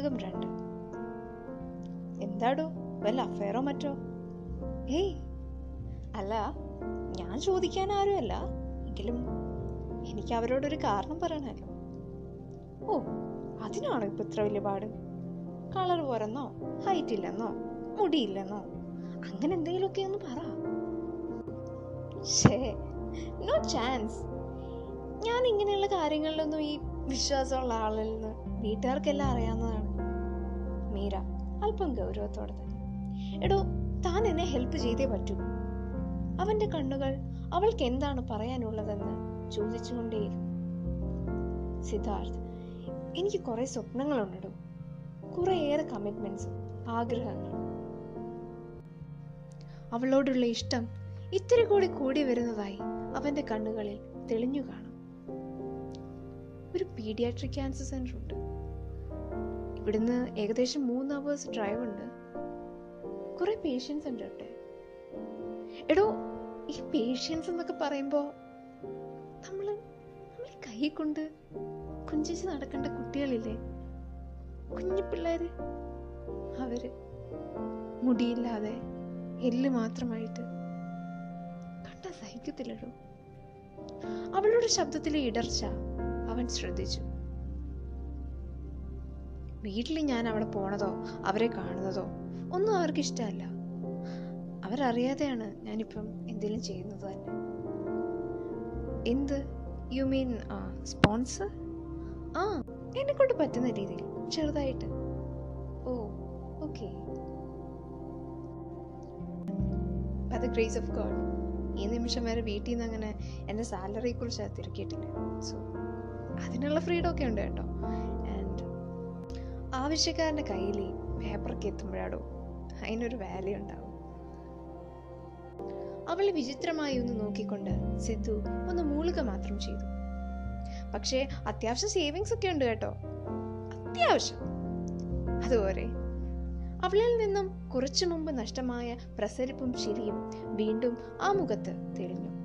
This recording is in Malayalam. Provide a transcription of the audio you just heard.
ഭാഗം രണ്ട്. എന്താടോ വല്ല അഫയറോ മറ്റോ? ഏയ് അല്ല ഞാൻ ചോദിക്കാൻ ആരുമല്ല എങ്കിലും എനിക്ക് അവരോടൊരു കാരണം പറയണല്ലോ ഓ അതിനാണോ ഇപ്പൊ ഇത്ര വലിയ പാട്? കളർ പോരെന്നോ ഹൈറ്റ് ഇല്ലെന്നോ മുടിയില്ലെന്നോ? അങ്ങനെ എന്തെങ്കിലുമൊക്കെ ഒന്ന് പറ. നോ ചാൻസ് ഞാൻ ഇങ്ങനെയുള്ള കാര്യങ്ങളിലൊന്നും ഈ വിശ്വാസമുള്ള ആളിൽ നിന്ന് വീട്ടുകാർക്കെല്ലാം അറിയാവുന്നതാണ് മീര അല്പം ഗൗരവത്തോടെ തന്നെ. എടോ താൻ എന്നെ ഹെൽപ്പ് ചെയ്തേ പറ്റൂ. അവന്റെ കണ്ണുകൾ അവൾക്ക് എന്താണ് പറയാനുള്ളതെന്ന് ചോദിച്ചുകൊണ്ടേയിരുന്നു. സിദ്ധാർത്ഥ് എനിക്ക് കുറെ സ്വപ്നങ്ങളുണ്ടോ കുറേയേറെ കമ്മിറ്റ്മെന്റ്സും ആഗ്രഹങ്ങളും. അവളോടുള്ള ഇഷ്ടം ഇത്തിരി കൂടി കൂടി വരുന്നതായി അവന്റെ കണ്ണുകളിൽ തെളിഞ്ഞു കാണാം. ഒരു പീഡിയാട്രിക് ക്യാൻസർ സെന്റർ ഉണ്ട്. ഇവിടുന്ന് ഏകദേശം മൂന്ന് അവേഴ്സ് ഡ്രൈവ് ഉണ്ട്. കുറെ പേഷ്യൻസ് ഉണ്ട് കേട്ടെ. എടോ ഈ പേഷ്യൻസ് എന്നൊക്കെ പറയുമ്പോ നമ്മൾ നമ്മളെ കൈ കൊണ്ട് കുഞ്ചിച്ച് നടക്കേണ്ട കുട്ടികളില്ലേ? കുഞ്ഞു പിള്ളേര് അവർ മുടിയില്ലാതെ എല്ല് മാത്രമായിട്ട് കണ്ട സഹിക്കത്തില്ലടോ. അവളുടെ ശബ്ദത്തിലെ ഇടർച്ച അവൻ ശ്രദ്ധിച്ചു. വീട്ടിൽ ഞാൻ അവിടെ പോണതോ അവരെ കാണുന്നതോ ഒന്നും അവർക്ക് ഇഷ്ടമല്ല അവരറിയാതെയാണ് ഞാനിപ്പം എന്തെങ്കിലും ചെയ്യുന്നത് തന്നെ. എന്ത്? യു മീൻ സ്പോൺസർ ആ എന്നെ കൊണ്ട് പറ്റുന്ന രീതിയിൽ ചെറുതായിട്ട്. ഓ okay. By the grace of God ഈ നിമിഷം വരെ വീട്ടിൽ നിന്ന് അങ്ങനെ എന്റെ സാലറിയെക്കുറിച്ച് തിരക്കിയിട്ടില്ല. സോ അതിനുള്ള ഫ്രീഡം ഒക്കെ ഉണ്ട് കേട്ടോ. ആവശ്യക്കാരന്റെ കയ്യിൽ പേപ്പറൊക്കെ എത്തുമ്പോഴാടോ അതിനൊരു വാല്യൂ ഉണ്ടാവും. അവളെ വിചിത്രമായി ഒന്ന് നോക്കിക്കൊണ്ട് സിദ്ധു ഒന്ന് മൂളുക മാത്രം ചെയ്തു. പക്ഷേ അത്യാവശ്യം സേവിങ്സ് ഒക്കെ ഉണ്ട് കേട്ടോ. അത്യാവശ്യം. അതുപോലെ അവളിൽ നിന്നും കുറച്ചു മുമ്പ് നഷ്ടമായ പ്രസരിപ്പും ചിരിയും വീണ്ടും ആ മുഖത്ത് തെളിഞ്ഞു.